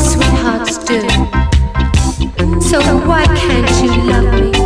sweethearts do. So why can't you love me?